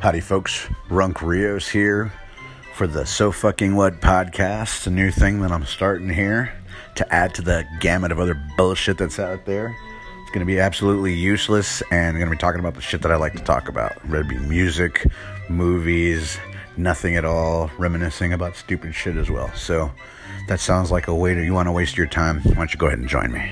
Howdy, folks. Runk Rios here for the So Fucking What podcast, a new thing that I'm starting here to add to the gamut of other bullshit that's out there. It's going to be absolutely useless, and I'm going to be talking about the shit that I like to talk about. Whether it be music, movies, nothing at all, reminiscing about stupid shit as well. So that sounds like a way to, you want to waste your time, why don't you go ahead and join me?